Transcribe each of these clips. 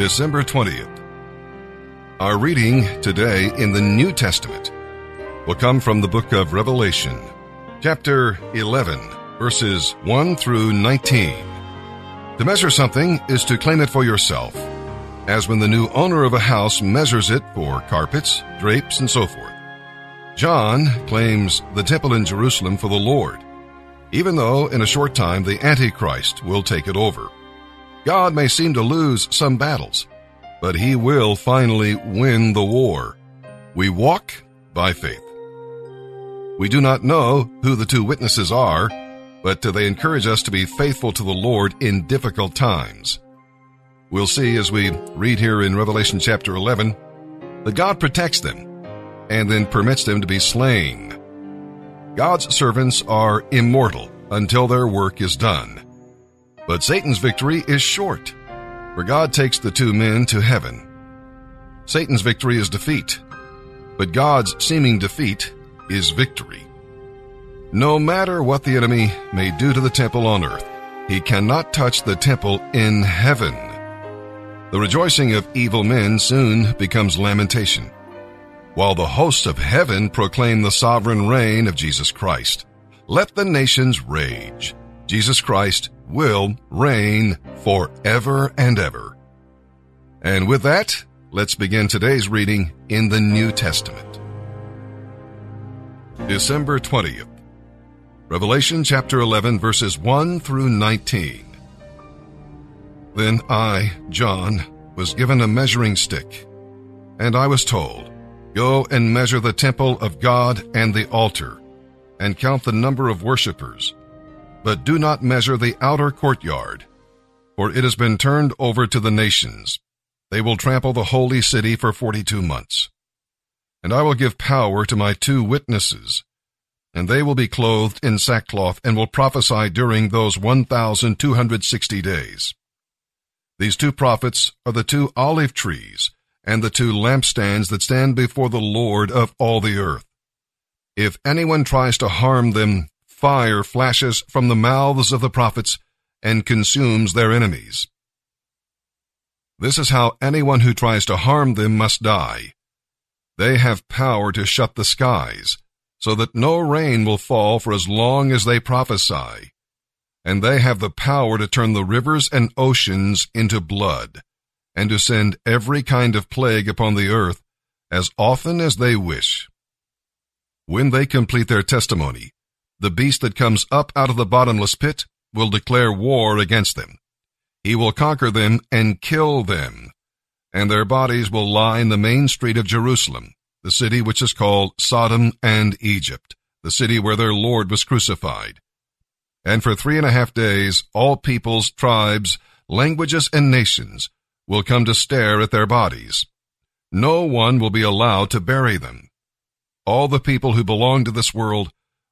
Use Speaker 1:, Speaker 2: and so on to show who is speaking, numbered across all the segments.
Speaker 1: December 20th. Our reading today in the New Testament will come from the book of Revelation, chapter 11, verses 1 through 19. To measure something is to claim it for yourself, as when the new owner of a house measures it for carpets, drapes, and so forth. John claims the temple in Jerusalem for the Lord, even though in a short time the Antichrist will take it over. God may seem to lose some battles, but he will finally win the war. We walk by faith. We do not know who the two witnesses are, but they encourage us to be faithful to the Lord in difficult times. We'll see as we read here in Revelation chapter 11 that God protects them and then permits them to be slain. God's servants are immortal until their work is done. But Satan's victory is short, for God takes the two men to heaven. Satan's victory is defeat, but God's seeming defeat is victory. No matter what the enemy may do to the temple on earth, he cannot touch the temple in heaven. The rejoicing of evil men soon becomes lamentation, while the hosts of heaven proclaim the sovereign reign of Jesus Christ. Let the nations rage. Jesus Christ will reign forever and ever. And with that, let's begin today's reading in the New Testament. December 20th. Revelation chapter 11 verses 1 through 19. Then I, John, was given a measuring stick, and I was told, Go and measure the temple of God and the altar, and count the number of worshippers but do not measure the outer courtyard, for it has been turned over to the nations. They will trample the holy city for forty two months. And I will give power to my two witnesses, and they will be clothed in sackcloth and will prophesy during those one thousand two hundred sixty days. These two prophets are the two olive trees and the two lampstands that stand before the Lord of all the earth. If anyone tries to harm them, fire flashes from the mouths of the prophets and consumes their enemies. This is how anyone who tries to harm them must die. They have power to shut the skies, so that no rain will fall for as long as they prophesy. And they have the power to turn the rivers and oceans into blood, and to send every kind of plague upon the earth as often as they wish. When they complete their testimony, the beast that comes up out of the bottomless pit will declare war against them. He will conquer them and kill them, and their bodies will lie in the main street of Jerusalem, the city which is called Sodom and Egypt, the city where their Lord was crucified. And for three and a half days, all peoples, tribes, languages, and nations will come to stare at their bodies. No one will be allowed to bury them. All the people who belong to this world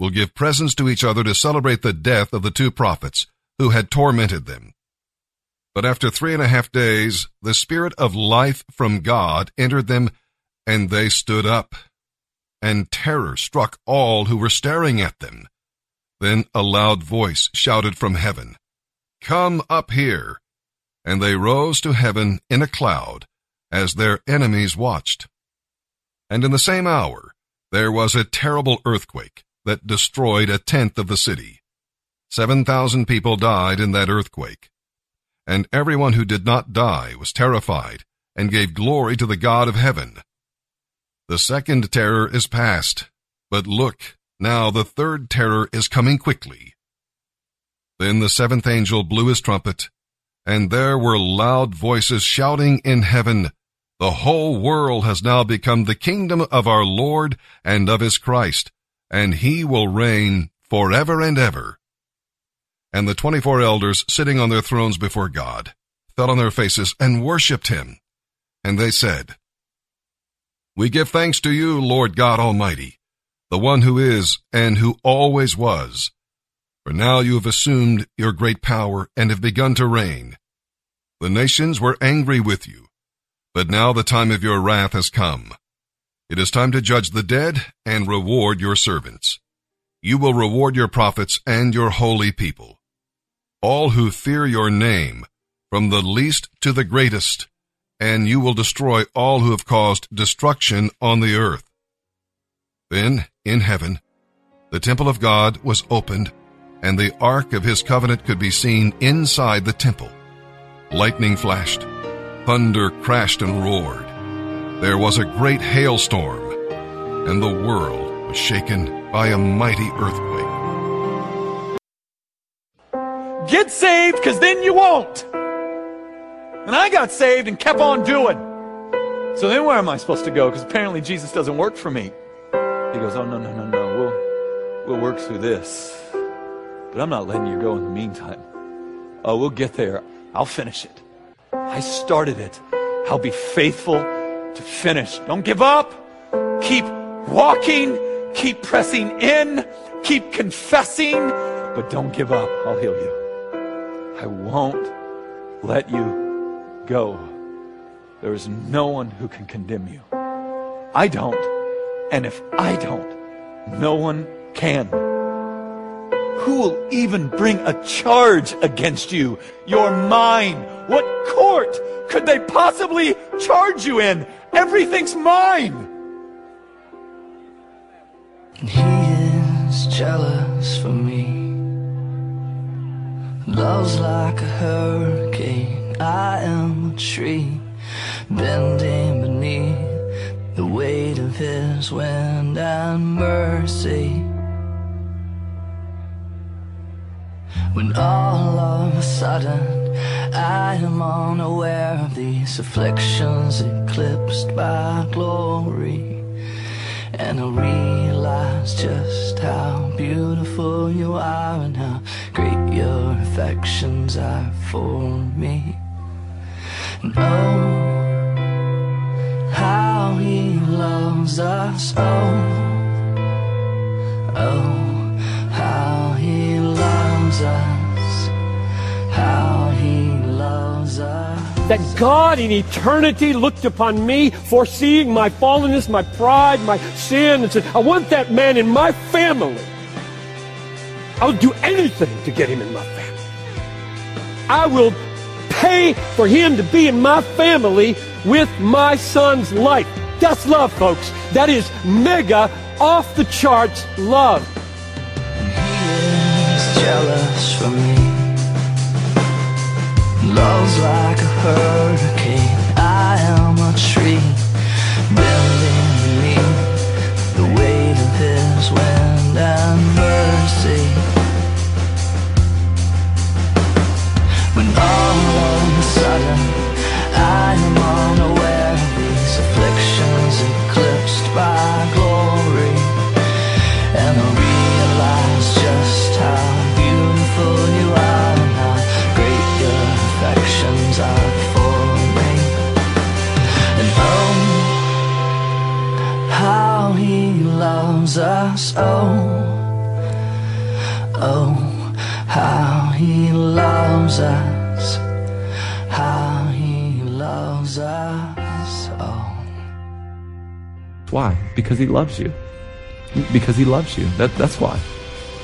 Speaker 1: will give presents to each other to celebrate the death of the two prophets who had tormented them. But after three and a half days, the Spirit of life from God entered them, and they stood up. And terror struck all who were staring at them. Then a loud voice shouted from heaven, Come up here! And they rose to heaven in a cloud, as their enemies watched. And in the same hour, there was a terrible earthquake, that destroyed a tenth of the city. Seven thousand people died in that earthquake. And everyone who did not die was terrified and gave glory to the God of heaven. The second terror is past, but look, now the third terror is coming quickly. Then the seventh angel blew his trumpet, and there were loud voices shouting in heaven, The whole world has now become the kingdom of our Lord and of his Christ, and he will reign forever and ever. And the twenty-four elders sitting on their thrones before God fell on their faces and worshipped him. And they said, We give thanks to you, Lord God Almighty, the one who is and who always was. For now you have assumed your great power and have begun to reign. The nations were angry with you, but now the time of your wrath has come. It is time to judge the dead and reward your servants. You will reward your prophets and your holy people. All who fear your name, from the least to the greatest, and you will destroy all who have caused destruction on the earth. Then, in heaven, the temple of God was opened, and the ark of his covenant could be seen inside the temple. Lightning flashed, thunder crashed and roared. There was a great hailstorm, and the world was shaken by a mighty earthquake.
Speaker 2: Get saved, because then you won't. And I got saved and kept on doing. So then where am I supposed to go? Because apparently Jesus doesn't work for me. He goes, Oh, no, no, no, no. We'll, we'll work through this. But I'm not letting you go in the meantime. Oh, we'll get there. I'll finish it. I started it. I'll be faithful to finish. Don't give up. Keep walking. Keep pressing in. Keep confessing. But don't give up. I'll heal you. I won't let you go, there is no one who can condemn you. I don't. And if I don't, no one can. Who will even bring a charge against you? You're mine. What court could they possibly charge you in? Everything's mine.
Speaker 3: And He is jealous for me. Love's like a hurricane I am a tree bending beneath the weight of his wind and mercy. When all of a sudden I am unaware of these afflictions eclipsed by glory. And I realize just how beautiful you are and how great your affections are for me. Oh, how he loves us. Oh, oh, how he loves us. How.
Speaker 4: That God in eternity looked upon me, foreseeing my fallenness, my pride, my sin, and said, I want that man in my family. I'll do anything to get him in my family. I will pay for him to be in my family with my son's life. That's love, folks. That is mega off the charts love.
Speaker 3: He is jealous for me. Love's like a hurricane. I am a tree bending beneath the weight of his wind
Speaker 5: Why? Because he loves you. Because he loves you. That, that's why.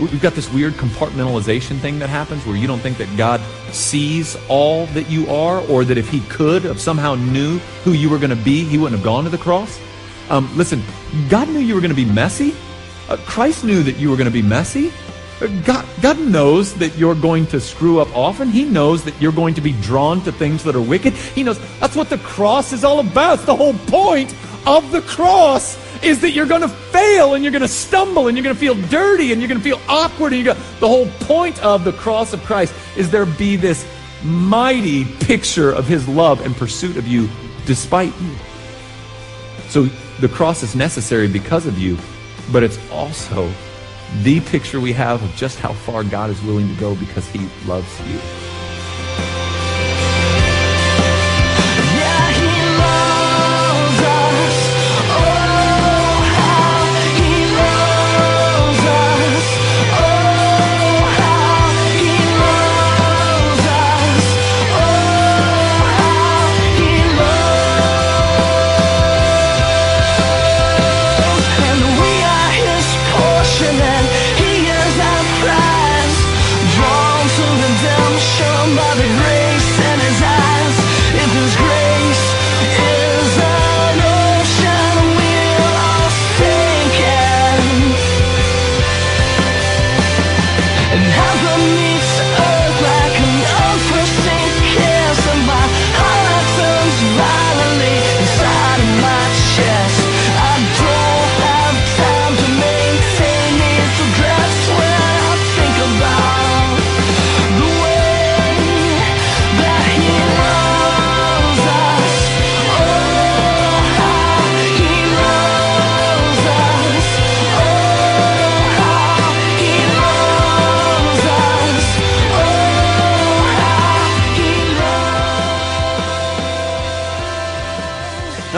Speaker 5: We've got this weird compartmentalization thing that happens where you don't think that God sees all that you are, or that if he could have somehow knew who you were going to be, he wouldn't have gone to the cross. Um, listen, God knew you were going to be messy. Uh, Christ knew that you were going to be messy. Uh, God, God knows that you're going to screw up often. He knows that you're going to be drawn to things that are wicked. He knows that's what the cross is all about. It's the whole point of the cross is that you're going to fail and you're going to stumble and you're going to feel dirty and you're going to feel awkward. And you're going the whole point of the cross of Christ is there be this mighty picture of his love and pursuit of you despite you. So the cross is necessary because of you, but it's also the picture we have of just how far God is willing to go because he loves you.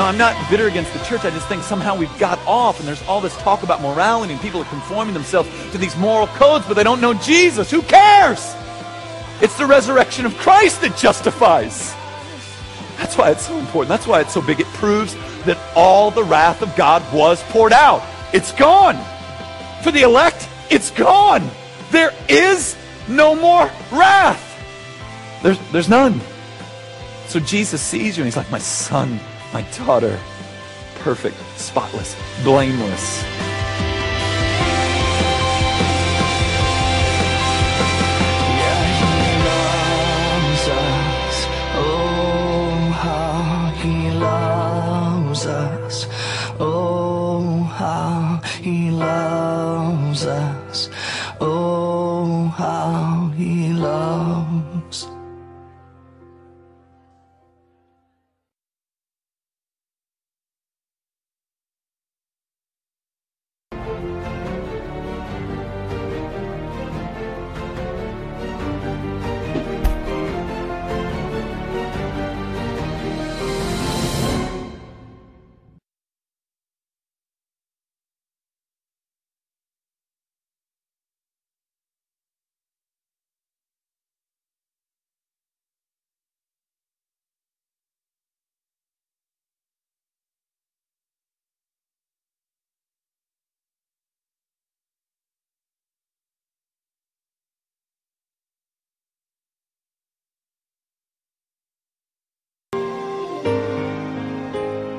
Speaker 2: I'm not bitter against the church. I just think somehow we've got off and there's all this talk about morality and people are conforming themselves to these moral codes, but they don't know Jesus. Who cares? It's the resurrection of Christ that justifies. That's why it's so important. That's why it's so big. It proves that all the wrath of God was poured out. It's gone. For the elect, it's gone. There is no more wrath. There's, there's none. So Jesus sees you and he's like, my son, my daughter, perfect, spotless, blameless.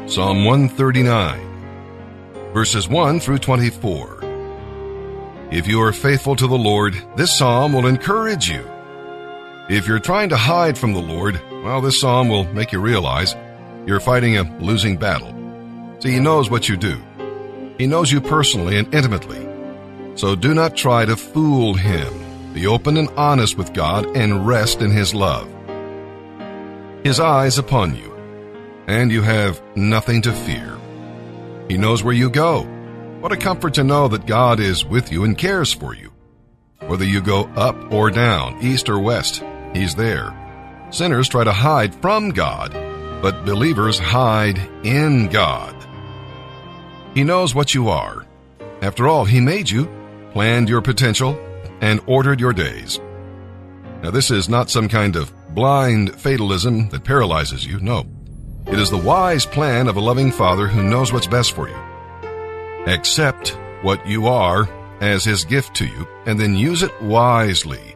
Speaker 1: Psalm 139, verses 1 through 24. If you are faithful to the Lord, this psalm will encourage you. If you're trying to hide from the Lord, well, this psalm will make you realize you're fighting a losing battle. See, He knows what you do. He knows you personally and intimately. So do not try to fool Him. Be open and honest with God and rest in His love. His eyes upon you and you have nothing to fear. He knows where you go. What a comfort to know that God is with you and cares for you. Whether you go up or down, east or west, He's there. Sinners try to hide from God, but believers hide in God. He knows what you are. After all, He made you, planned your potential, and ordered your days. Now, this is not some kind of blind fatalism that paralyzes you. No. It is the wise plan of a loving Father who knows what's best for you. Accept what you are as His gift to you, and then use it wisely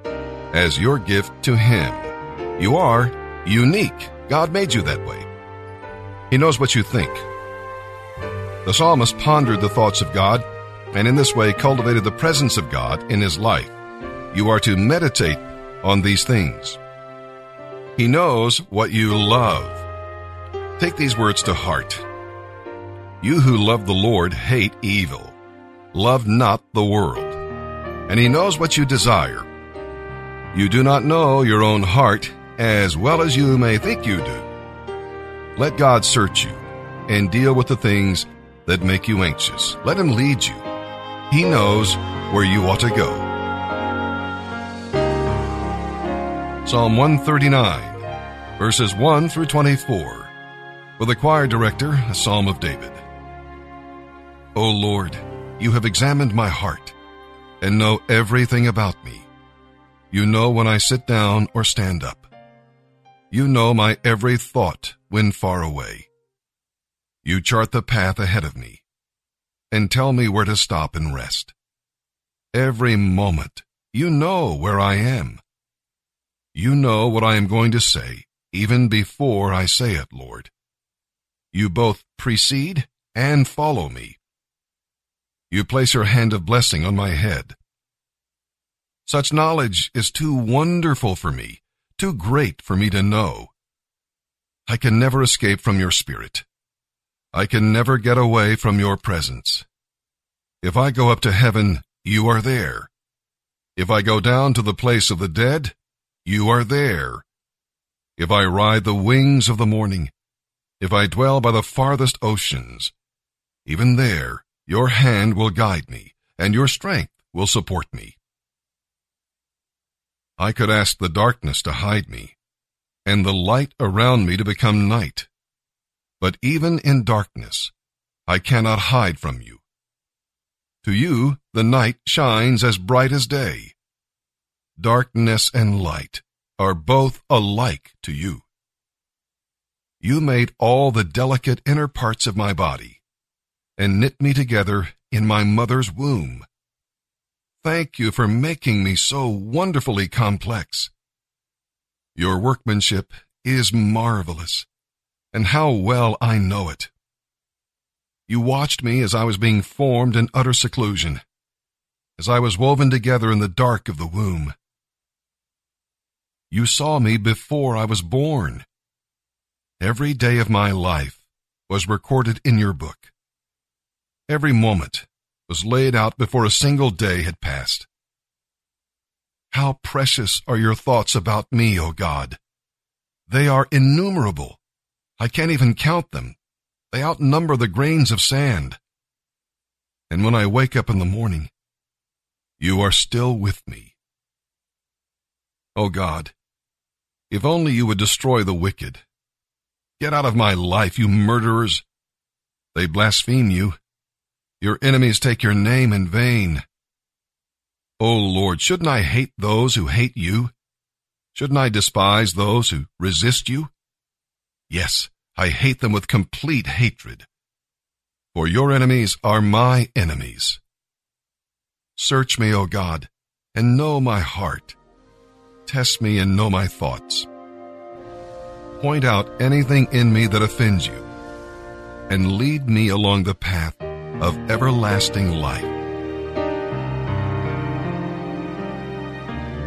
Speaker 1: as your gift to Him. You are unique. God made you that way. He knows what you think. The psalmist pondered the thoughts of God, and in this way cultivated the presence of God in his life. You are to meditate on these things. He knows what you love. Take these words to heart. You who love the Lord hate evil. Love not the world. And he knows what you desire. You do not know your own heart as well as you may think you do. Let God search you and deal with the things that make you anxious. Let him lead you. He knows where you ought to go. Psalm 139, verses 1 through 24 with a choir director, a psalm of David. O Lord, you have examined my heart and know everything about me. You know when I sit down or stand up. You know my every thought when far away. You chart the path ahead of me and tell me where to stop and rest. Every moment, you know where I am. You know what I am going to say even before I say it, Lord. You both precede and follow me. You place your hand of blessing on my head. Such knowledge is too wonderful for me, too great for me to know. I can never escape from your spirit. I can never get away from your presence. If I go up to heaven, you are there. If I go down to the place of the dead, you are there. If I ride the wings of the morning, if I dwell by the farthest oceans, even there your hand will guide me, and your strength will support me. I could ask the darkness to hide me, and the light around me to become night. But even in darkness, I cannot hide from you. To you, the night shines as bright as day. Darkness and light are both alike to you. You made all the delicate inner parts of my body and knit me together in my mother's womb. Thank you for making me so wonderfully complex. Your workmanship is marvelous, and how well I know it. You watched me as I was being formed in utter seclusion, as I was woven together in the dark of the womb. You saw me before I was born. Every day of my life was recorded in your book. Every moment was laid out before a single day had passed. How precious are your thoughts about me, O God. They are innumerable. I can't even count them. They outnumber the grains of sand. And when I wake up in the morning, you are still with me. O God, if only you would destroy the wicked. Get out of my life, you murderers. They blaspheme you your enemies take your name in vain. O oh Lord, shouldn't I hate those who hate you? Shouldn't I despise those who resist you? Yes, I hate them with complete hatred. For your enemies are my enemies. Search me, O God, and know my heart. Test me and know my thoughts. Point out anything in me that offends you, and lead me along the path of everlasting life.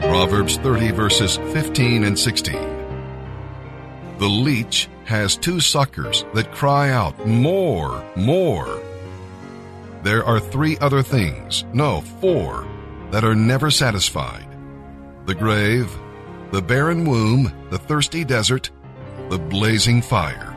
Speaker 1: Proverbs 30 verses 15 and 16. The leech has two suckers that cry out, More, more. There are three other things, no, four, that are never satisfied the grave, the barren womb, the thirsty desert, the blazing fire.